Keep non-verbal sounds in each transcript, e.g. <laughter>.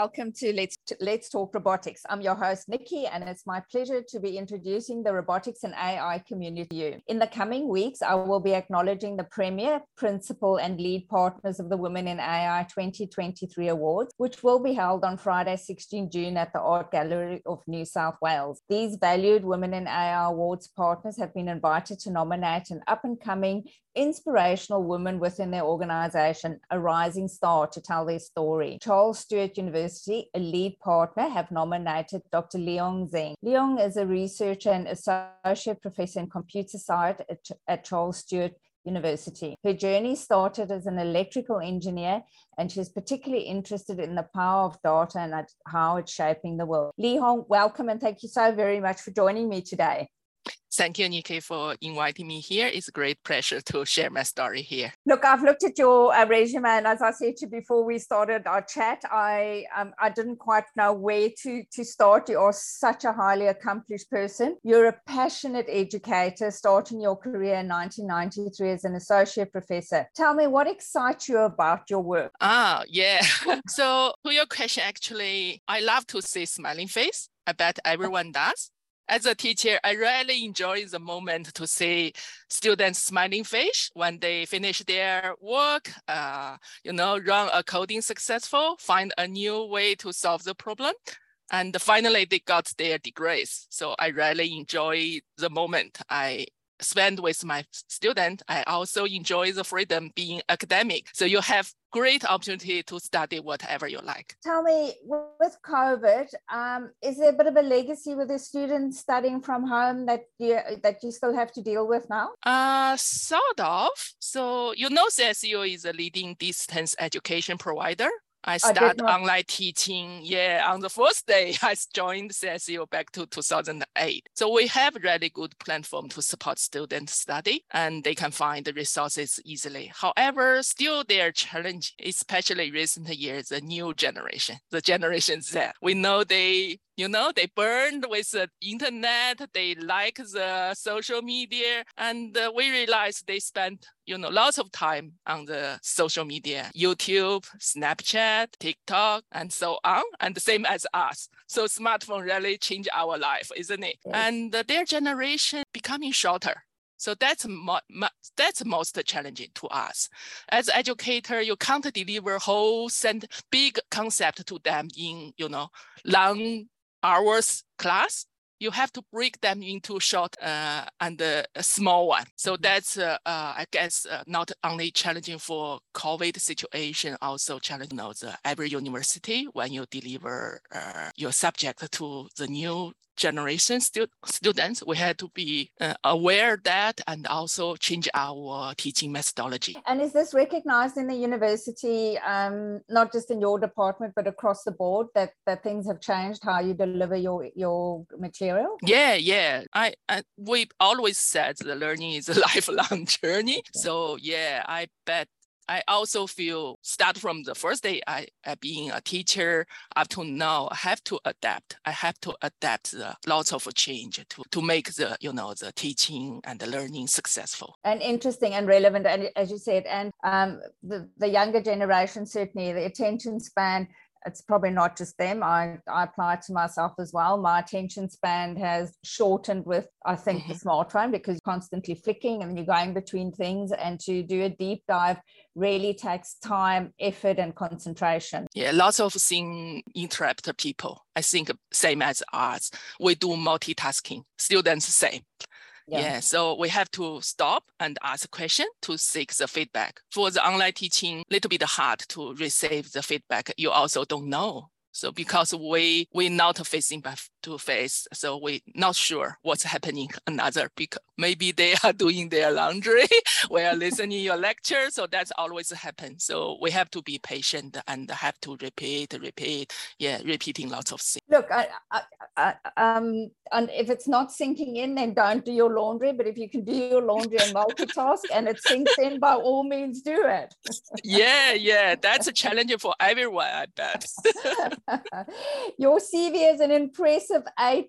welcome to Let's Let's Talk Robotics. I'm your host Nikki, and it's my pleasure to be introducing the robotics and AI community to you. In the coming weeks, I will be acknowledging the premier, principal, and lead partners of the Women in AI 2023 Awards, which will be held on Friday, 16 June at the Art Gallery of New South Wales. These valued Women in AI Awards partners have been invited to nominate an up and coming inspirational woman within their organization, a rising star to tell their story. Charles Sturt University, a lead partner, have nominated Dr. Lihong Zheng. Lihong is a researcher and associate professor in computer science at, at Charles Sturt University. Her journey started as an electrical engineer, and she's particularly interested in the power of data and how it's shaping the world. Lihong, welcome and thank you so very much for joining me today. Thank you, Nikki, for inviting me here. It's a great pleasure to share my story here. Look, I've looked at your uh, resume, and as I said to you before we started our chat, I um, I didn't quite know where to to start. You are such a highly accomplished person. You're a passionate educator, starting your career in 1993 as an associate professor. Tell me what excites you about your work. Ah, yeah. <laughs> so to your question, actually, I love to see smiling face. I bet everyone does as a teacher, I really enjoy the moment to see students smiling face when they finish their work, uh, you know, run a coding successful, find a new way to solve the problem. And finally, they got their degrees. So I really enjoy the moment I spend with my student, I also enjoy the freedom being academic. So you have great opportunity to study whatever you like. Tell me, with COVID, um, is there a bit of a legacy with the students studying from home that you that you still have to deal with now? Uh, sort of. So you know, CSU is a leading distance education provider. I started online teaching. Yeah, on the first day, <laughs> I joined CSU back to 2008. So we have really good platform to support student study, and they can find the resources easily. However, still their challenge, especially recent years, the new generation, the Generation Z. We know they you know they burned with the internet they like the social media and uh, we realized they spent you know lots of time on the social media youtube snapchat tiktok and so on and the same as us. So smartphone really changed our life isn't it? And uh, their generation becoming shorter. So that's mo- mo- that's most challenging to us. As educator, you can't deliver whole send big concept to them in you know long hours class, you have to break them into short uh, and uh, a small one. So mm-hmm. that's, uh, uh, I guess, uh, not only challenging for COVID situation, also challenging you know, the every university when you deliver uh, your subject to the new generation stu- students, we had to be uh, aware that and also change our teaching methodology. And is this recognized in the university, um, not just in your department, but across the board that, that things have changed how you deliver your, your material? Yeah, yeah. I, I we always said the learning is a <laughs> lifelong journey. So yeah, I bet I also feel start from the first day I, I being a teacher up to now, I have to adapt. I have to adapt the lots of change to, to make the, you know, the teaching and the learning successful. And interesting and relevant. And as you said, and um, the, the younger generation, certainly the attention span it's probably not just them. I, I apply it to myself as well. My attention span has shortened with, I think, mm-hmm. the smartphone because you're constantly flicking and you're going between things. And to do a deep dive really takes time, effort, and concentration. Yeah, lots of things interrupt people. I think same as us. We do multitasking. Students same. Yeah. yeah. So we have to stop and ask a question to seek the feedback. For the online teaching, little bit hard to receive the feedback. You also don't know. So because we we not facing to face, so we not sure what's happening <laughs> another because maybe they are <laughs> doing their laundry, <laughs> we are listening your lecture, so that's always happen. So we have to be patient and have to repeat, repeat, yeah, repeating lots of things. Look, I, I, I, um, and if it's not sinking in, then don't do your laundry. But if you can do your laundry and multitask and it sinks in, by all means, do it. yeah, yeah, that's a challenge for everyone, I bet. <laughs> your CV is an impressive eight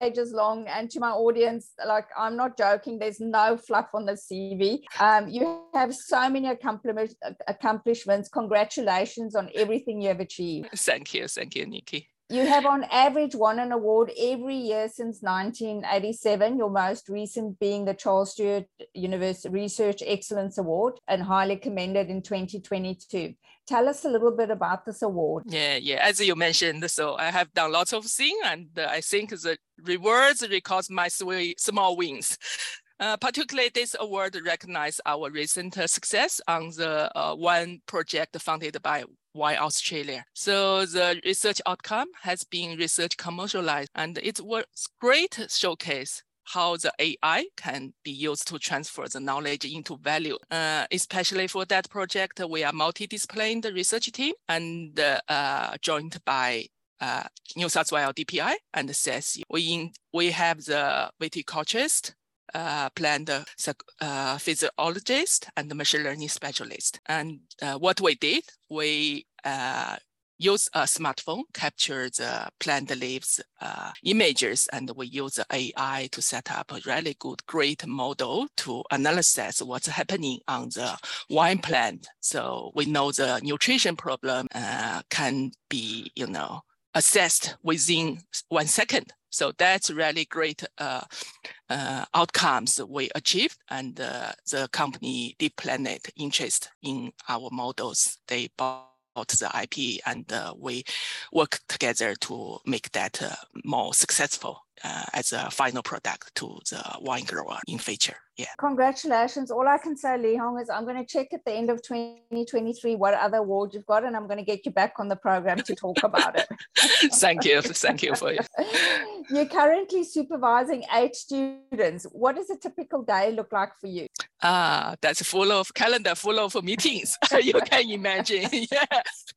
pages long. And to my audience, like I'm not joking, there's no fluff on the CV. Um, you have so many accomplishments. Congratulations on everything you have achieved. Thank you. Thank you, Nikki. You have on average won an award every year since 1987, your most recent being the Charles Sturt University Research Excellence Award and highly commended in 2022. Tell us a little bit about this award. Yeah, yeah. As you mentioned, so I have done lots of things, and uh, I think the rewards record my small wins. Uh, particularly, this award recognizes our recent success on the uh, one project funded by Wine Australia. So the research outcome has been research commercialized, and it was great showcase how the AI can be used to transfer the knowledge into value. Uh, especially for that project, we are multidisciplinary research team and uh, joined by uh, New South Wales DPI and CSU. We, in, we have the viticulturist, uh, plant uh, physiologist and machine learning specialist. And uh, what we did, we uh, use a smartphone, capture the plant leaves uh, images, and we use AI to set up a really good, great model to analyze what's happening on the wine plant. So we know the nutrition problem uh, can be, you know, assessed within one second. So that's really great uh, uh, outcomes we achieved, and uh, the company Deep Planet interest in our models. They bought the IP and uh, we work together to make that uh, more successful uh, as a final product to the wine grower in future. Yeah. Congratulations. All I can say, Lihong, is I'm going to check at the end of 2023 what other awards you've got, and I'm going to get you back on the program to talk about it. <laughs> Thank you. Thank you for it. <laughs> You're currently supervising eight students. What does a typical day look like for you? Ah, uh, that's full of calendar, full of meetings. <laughs> you can imagine. yeah,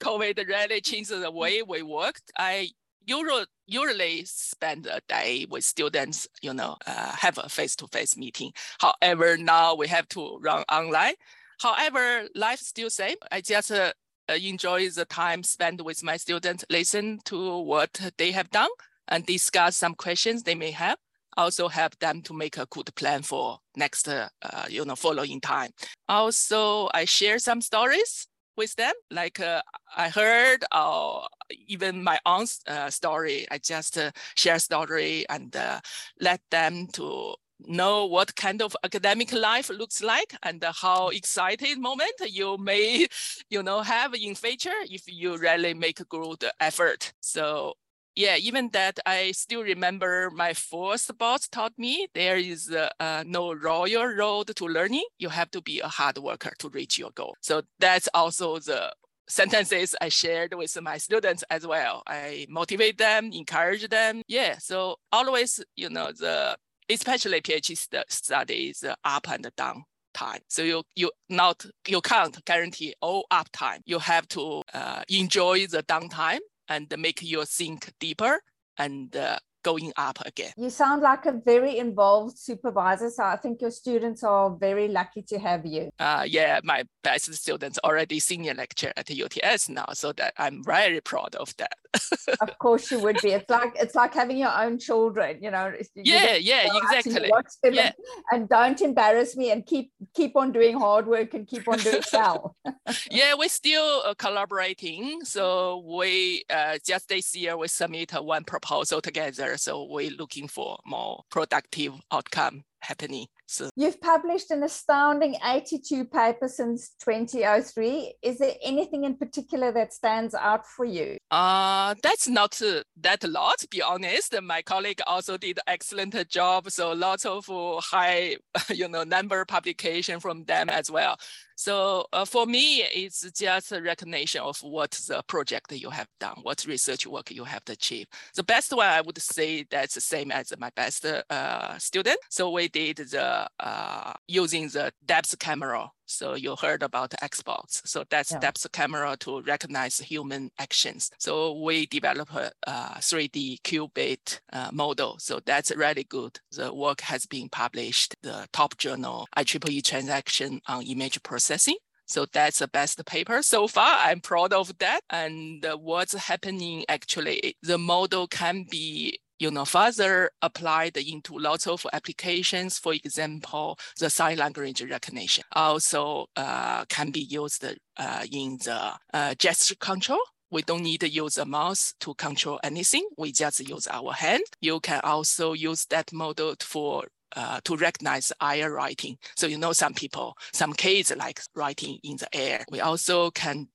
COVID really changed the way we worked. I usually usually spend a day with students, you know, uh, have a face-to-face meeting. However, now we have to run online. However, life still same. I just uh, enjoy the time spent with my students, listen to what they have done and discuss some questions they may have. Also help them to make a good plan for next, uh, you know, following time. Also, I share some stories with them. Like uh, I heard, uh, even my own uh, story, I just uh, share story and uh, let them to know what kind of academic life looks like and how excited moment you may, <laughs> you know, have in future if you really make a good effort. So yeah, even that, I still remember my first boss taught me there is uh, uh, no royal road to learning. You have to be a hard worker to reach your goal. So that's also the sentences I shared with my students as well. I motivate them, encourage them. Yeah, so always, you know, the especially PhD studies up and down time. So you you not you can't guarantee all uptime. You have to uh, enjoy the downtime and make you think deeper and uh, going up again. You sound like a very involved supervisor. So I think your students are very lucky to have you. Uh, yeah, my best students already senior lecturer at UTS now. So that I'm very proud of that. <laughs> of course you would be. It's like it's like having your own children, you know. You yeah, yeah, exactly. Watch them yeah. And, and, don't embarrass me and keep keep on doing hard work and keep on doing well. <laughs> yeah, we're still uh, collaborating. So we uh, just this year we submit one proposal together so we're looking for more productive outcome happening. So you've published an astounding 82 papers since 2003. Is there anything in particular that stands out for you? Uh, that's not uh, that a lot, to be honest. My colleague also did excellent job. So lots of uh, high, <laughs> you know, number publication from them as well. So uh, for me, it's just a recognition of what the project you have done, what research work you have achieved. The best one I would say that's the same as my best uh, student. So we did the uh, using the depth camera so you heard about Xbox. So that's yeah. depth camera to recognize human actions. So we develop a, a 3D qubit uh, model. So that's really good. The work has been published, the top journal, IEEE transaction on image processing. So that's the best paper so far. I'm proud of that. And uh, what's happening actually, the model can be you know, further applied into lots of applications. For example, the sign language recognition also uh, can be used uh, in the uh, gesture control. We don't need to use a mouse to control anything. We just use our hand. You can also use that model for uh, to recognize air writing. So you know some people, some kids like writing in the air. We also can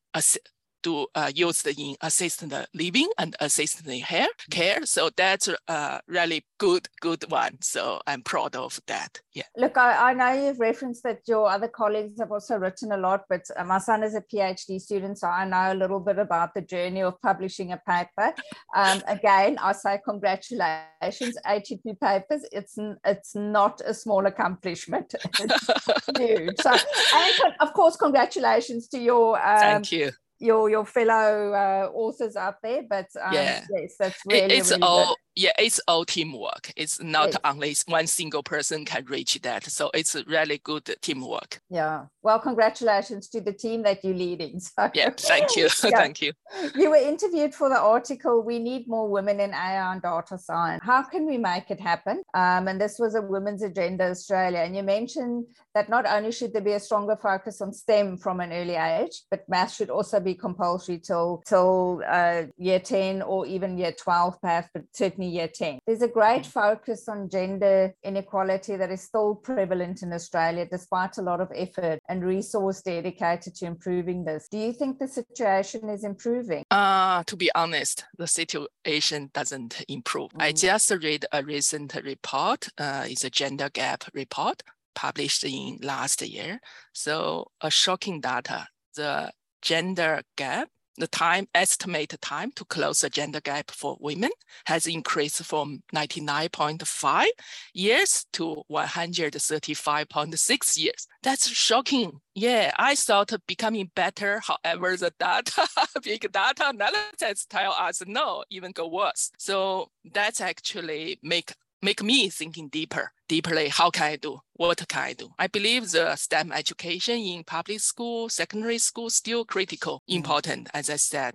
to uh, used in assisted living and assisted care. care. So that's a really good, good one. So I'm proud of that. Yeah. Look, I, I know you've referenced that your other colleagues have also written a lot, but uh, my son is a PhD student, so I know a little bit about the journey of publishing a paper. Um, <laughs> again, I say congratulations, 82 papers. It's it's not a small accomplishment. <laughs> It's huge. So, and of course, congratulations to your um, Thank you your your fellow uh, authors out there. But um, yeah, yes, that's really it's really all good. Yeah, it's all teamwork. It's not only one single person can reach that. So it's really good teamwork. Yeah. Well, congratulations to the team that you're leading. <laughs> So, yeah, thank you, <laughs> yeah. thank you. You were interviewed for the article. We need more women in AI and data science. How can we make it happen? Um, and this was a Women's Agenda Australia, and you mentioned that not only should there be a stronger focus on STEM from an early age, but math should also be compulsory till till uh, year 10 or even year 12 perhaps, but certainly year 10. There's a great focus on gender inequality that is still prevalent in Australia, despite a lot of effort and resource dedicated to improving this. Do you think the situation is improving? Uh, to be honest, the situation doesn't improve. Mm. I just read a recent report. Uh, it's a gender gap report published in last year. So a shocking data, the gender gap, the time estimated time to close the gender gap for women has increased from 99.5 years to 135.6 years. That's shocking. Yeah, I thought becoming better. However, the data, <laughs> big data analysis tell us no, even go worse. So that's actually make make me thinking deeper, deeply, how can I do? What can I do? I believe the STEM education in public school, secondary school, still critical, mm. important, as I said.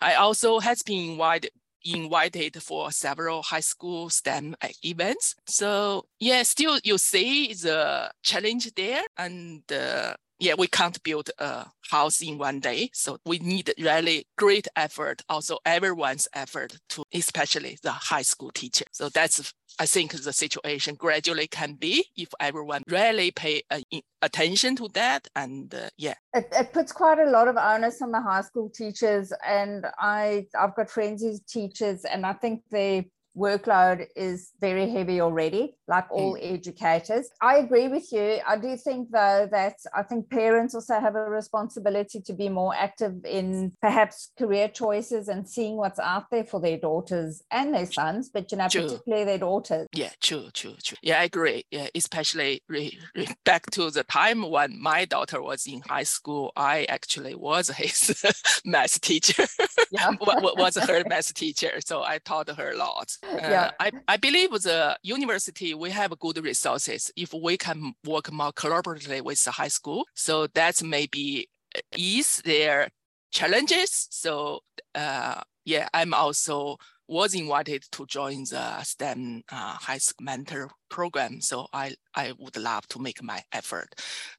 I also has been invited invited for several high school STEM events. So yeah, still you see the challenge there and uh, yeah, we can't build a house in one day. So we need really great effort, also everyone's effort to, especially the high school teacher. So that's I think the situation gradually can be if everyone really pay uh, attention to that. And uh, yeah, it, it puts quite a lot of onus on the high school teachers. And I I've got friends who's teachers, and I think they workload is very heavy already, like mm. all mm. educators. I agree with you. I do think, though, that I think parents also have a responsibility to be more active in perhaps career choices and seeing what's out there for their daughters and their sons, but you know, true. particularly their daughters. Yeah, true, true, true. Yeah, I agree. Yeah, especially re- re- back to the time when my daughter was in high school, I actually was <laughs> his math teacher. Yeah. <laughs> was her <laughs> math teacher. So I taught her a lot yeah. Uh, I, I believe the university, we have good resources if we can work more collaboratively with the high school. So that's maybe ease their challenges. So uh, yeah, I'm also was invited to join the STEM uh, high school mentor program. So I, I would love to make my effort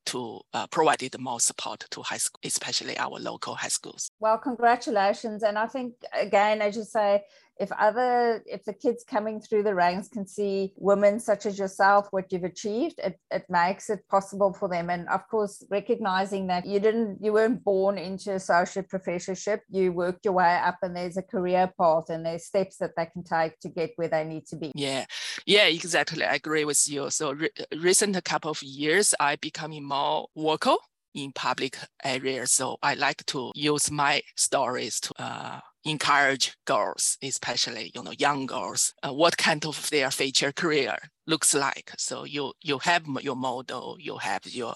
to uh, provide more support to high school, especially our local high schools. Well, congratulations. And I think, again, as you say, if other if the kids coming through the ranks can see women such as yourself what you've achieved it, it makes it possible for them. And of course recognizing that you didn't you weren't born into associate professorship. You worked your way up and there's a career path and there's steps that they can take to get where they need to be. Yeah. Yeah exactly. I agree with you. So re- recent couple of years i becoming more vocal in public areas. So i like to use my stories to uh, encourage girls, especially you know young girls, uh, what kind of their future career looks like. So you you have your model, you have your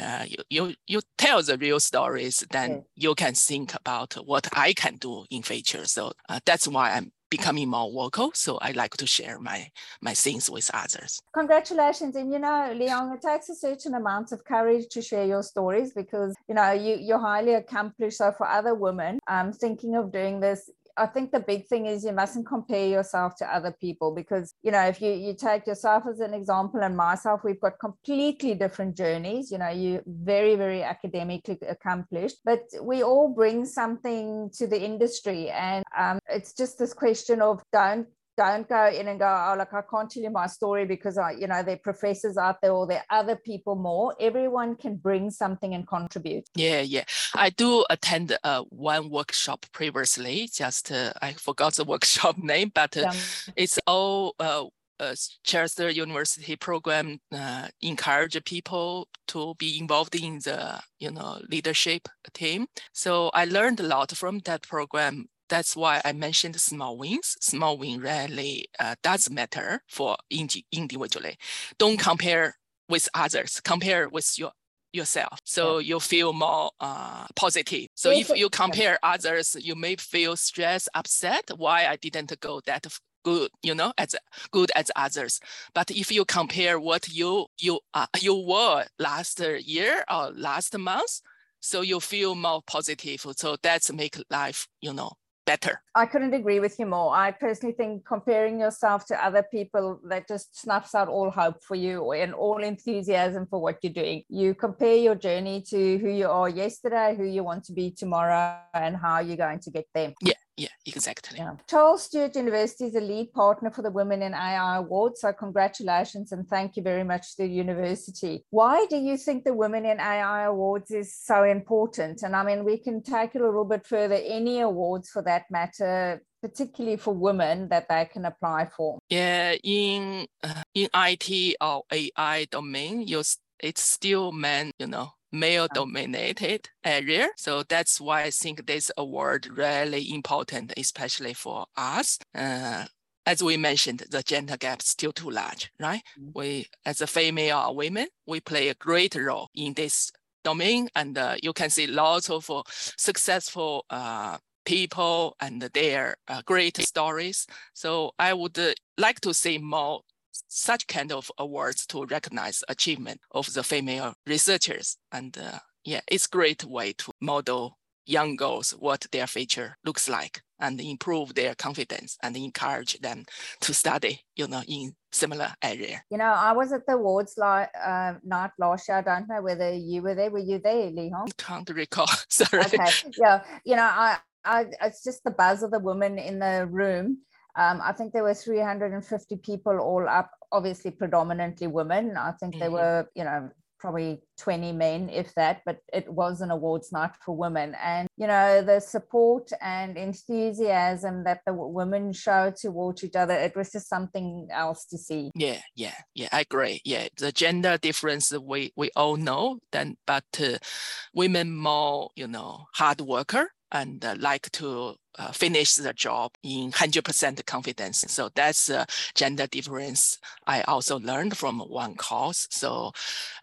uh, you, you you tell the real stories, then you can think about what I can do in future. So uh, that's why I'm becoming more vocal. So I like to share my my things with others. Congratulations. And you know, Leon, it takes a certain amount of courage to share your stories because you know you you're highly accomplished. So for other women um, thinking of doing this, I think the big thing is you mustn't compare yourself to other people because, you know, if you, you take yourself as an example and myself, we've got completely different journeys. You know, you very, very academically accomplished, but we all bring something to the industry. And um, it's just this question of don't don't go in and go, oh, look, I can't tell you my story because I, you know, there are professors out there or there are other people more. Everyone can bring something and contribute. Yeah, yeah. I do attend uh, one workshop previously. Just uh, I forgot the <laughs> workshop name, but uh, yeah. it's all uh, uh, Chester University program uh, encourage people to be involved in the you know leadership team. So I learned a lot from that program that's why I mentioned small wins. Small win really uh, does matter for indi- individually. Don't compare with others. Compare with your yourself. So yeah. you feel more uh, positive. So if you compare others, you may feel stressed, upset. Why I didn't go that good, you know, as good as others. But if you compare what you you uh, you were last year or last month, so you feel more positive. So that's make life, you know, better. I couldn't agree with you more. I personally think comparing yourself to other people that just snuffs out all hope for you and all enthusiasm for what you're doing. You compare your journey to who you are yesterday, who you want to be tomorrow, and how you're going to get there. Yeah. Yeah, exactly. Yeah. Charles Sturt University is a lead partner for the Women in AI Award. So, congratulations and thank you very much to the university. Why do you think the Women in AI Awards is so important? And I mean, we can take it a little bit further, any awards for that matter, particularly for women that they can apply for? Yeah, in uh, in IT or AI domain, you it's still men, you know, male dominated area. So that's why I think this award really important, especially for us. Uh, as we mentioned, the gender gap is still too large, right? Mm-hmm. We, as a female or women, we play a great role in this domain, and uh, you can see lots of uh, successful uh, people and their uh, great stories. So I would uh, like to see more such kind of awards to recognize achievement of the female researchers. And uh, yeah, it's great way to model young girls what their future looks like and improve their confidence and encourage them to study, you know, in similar area. You know, I was at the awards like uh, night last year. I don't know whether you were there. Were you there, Lihong? Can't recall. <laughs> Sorry. Okay. Yeah. You know, I, I, it's just the buzz of the women in the room um, I think there were 350 people all up, obviously predominantly women. I think mm-hmm. there were, you know, probably 20 men, if that, but it was an awards night for women. And, you know, the support and enthusiasm that the women show towards each other, it was just something else to see. Yeah, yeah, yeah, I agree. Yeah, the gender difference, we, we all know, then, but uh, women more, you know, hard worker and uh, like to uh, finish the job in 100% confidence. So that's a gender difference I also learned from one course. So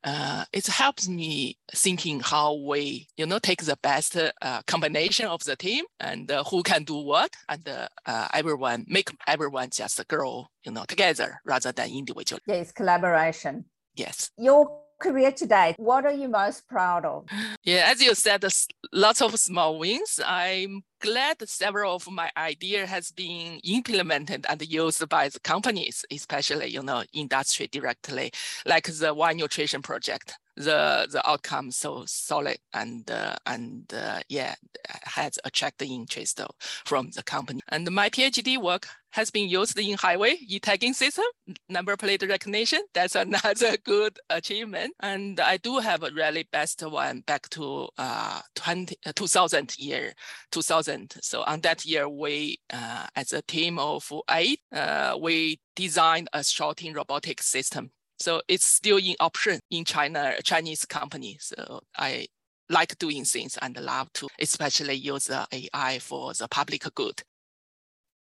uh, it helps me thinking how we, you know, take the best uh, combination of the team and uh, who can do what and uh, everyone, make everyone just grow, you know, together rather than individually. Yes, collaboration. Yes. Your career today, what are you most proud of? <sighs> Yeah, as you said, lots of small wins. I'm glad several of my idea has been implemented and used by the companies, especially you know industry directly, like the One Nutrition project the the outcome so solid and uh, and uh, yeah has attracted interest from the company. And my PhD work has been used in highway e-tagging system, number plate recognition. That's <laughs> another good achievement. And I do have a really best one back to uh, 20, uh, 2000 year, 2000. So on that year, we, uh, as a team of eight, uh, we designed a sorting robotic system so it's still in option in China, Chinese company. So I like doing things and love to especially use the AI for the public good.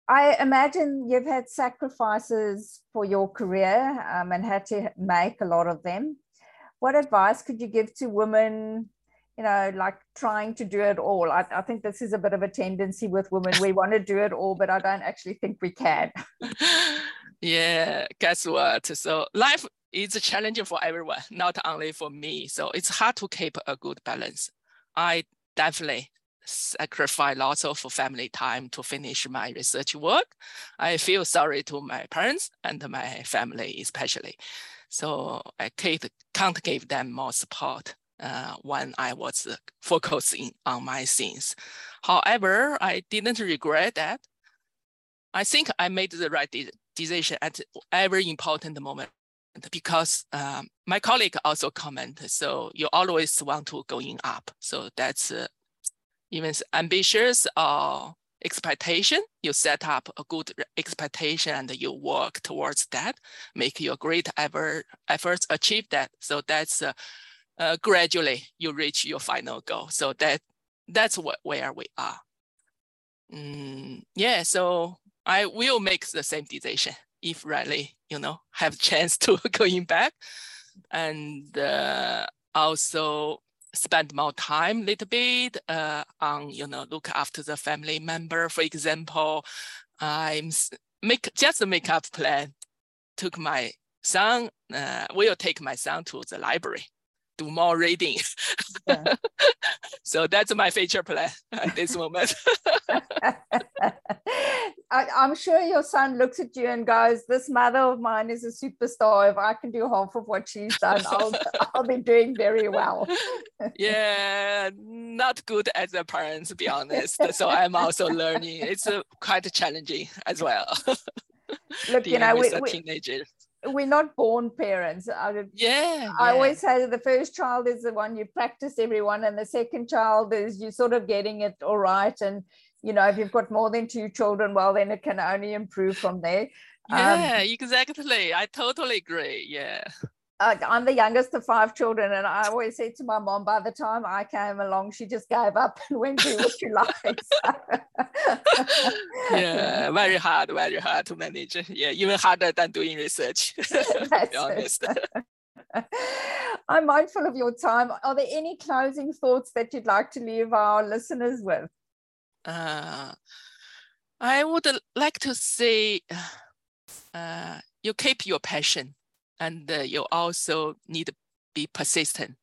I imagine you've had sacrifices for your career um, and had to make a lot of them. What advice could you give to women, you know, like trying to do it all? I, I think this is a bit of a tendency with women. We want to do it all, but I don't actually think we can. <laughs> yeah, guess what? So life it's a challenging for everyone, not only for me. So it's hard to keep a good balance. I definitely sacrifice lots of family time to finish my research work. I feel sorry to my parents and my family especially. So I can't give them more support uh, when I was focusing on my things. However, I didn't regret that. I think I made the right decision at every important moment because um, my colleague also commented, so you always want to going up. So that's uh, even ambitious or expectation, you set up a good expectation and you work towards that, make your great ever efforts achieve that. So that's uh, uh, gradually you reach your final goal. So that that's what where we are. Mm, yeah, so I will make the same decision if really, you know, have <laughs> chance to <laughs> going back and uh, also spend more time a little bit uh, on, you know, look after the family member. For example, I'm make just a makeup plan, took my son, uh, will take my son to the library do more reading. Yeah. <laughs> so that's my future plan at this moment. <laughs> I, am sure your son looks at you and goes, "This mother of mine is a superstar. If I can do half of what she's done, I'll, <laughs> I'll be doing very well." yeah, not good as a parent, to be honest. So I'm also learning. It's uh, quite challenging as well. Look, you know, with we, a teenager we're not born parents. I, yeah. I always say the first child is the one you practice everyone, and the second child is you sort of getting it all right. And you know, if you've got more than two children, well, then it can only improve from there. Yeah, um, exactly. I totally agree. Yeah I'm the youngest of five children, and I always said to my mom, by the time I came along, she just gave up <laughs> and went to what she likes. <laughs> yeah, very hard, very hard to manage. Yeah, even harder than doing research. <laughs> to be honest. I'm mindful of your time. Are there any closing thoughts that you'd like to leave our listeners with? Uh, I would like to say, <sighs> uh, you keep your passion and uh, you also need to be persistent.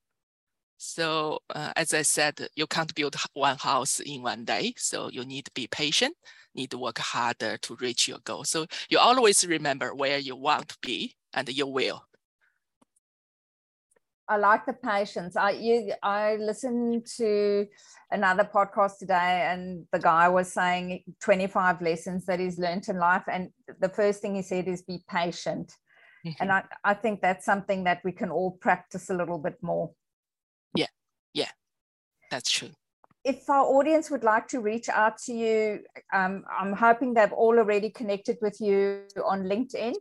So uh, as I said, you can't build one house in one day. So you need to be patient, need to work harder to reach your goal. So you always remember where you want to be and you will. I like the patience. I you I listened to another podcast today and the guy was saying 25 lessons that he's learned in life. And the first thing he said is be patient. Mm-hmm. And I, I think that's something that we can all practice a little bit more. Yeah, yeah, that's true. If our audience would like to reach out to you, um, I'm hoping they've all already connected with you on LinkedIn.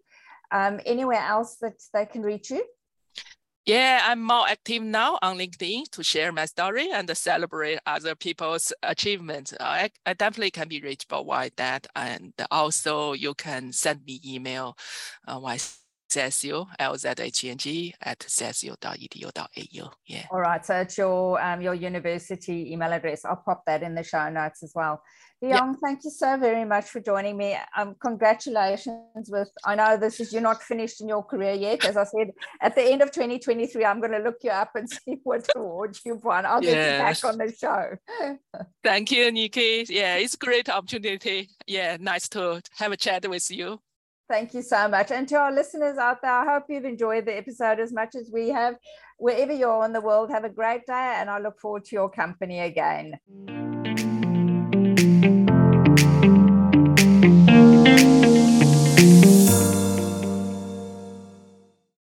Um, anywhere else that they can reach you? Yeah, I'm more active now on LinkedIn to share my story and celebrate other people's achievements. I, I definitely can be reachable by that. And also you can send me email uh, CSU, LZHNG at csu.edu.au. Yeah. All right. So it's your um, your university email address. I'll pop that in the show notes as well. Lihong, yep. thank you so very much for joining me. Um, congratulations with, I know this is, you're not finished in your career yet. As I said, at the end of 2023, I'm going to look you up and <laughs> see what awards you've won. I'll get you back on the show. <laughs> thank you, Nikki. Yeah, it's a great opportunity. Yeah, nice to have a chat with you. Thank you so much. And to our listeners out there, I hope you've enjoyed the episode as much as we have. Wherever you're in the world, have a great day, and I look forward to your company again.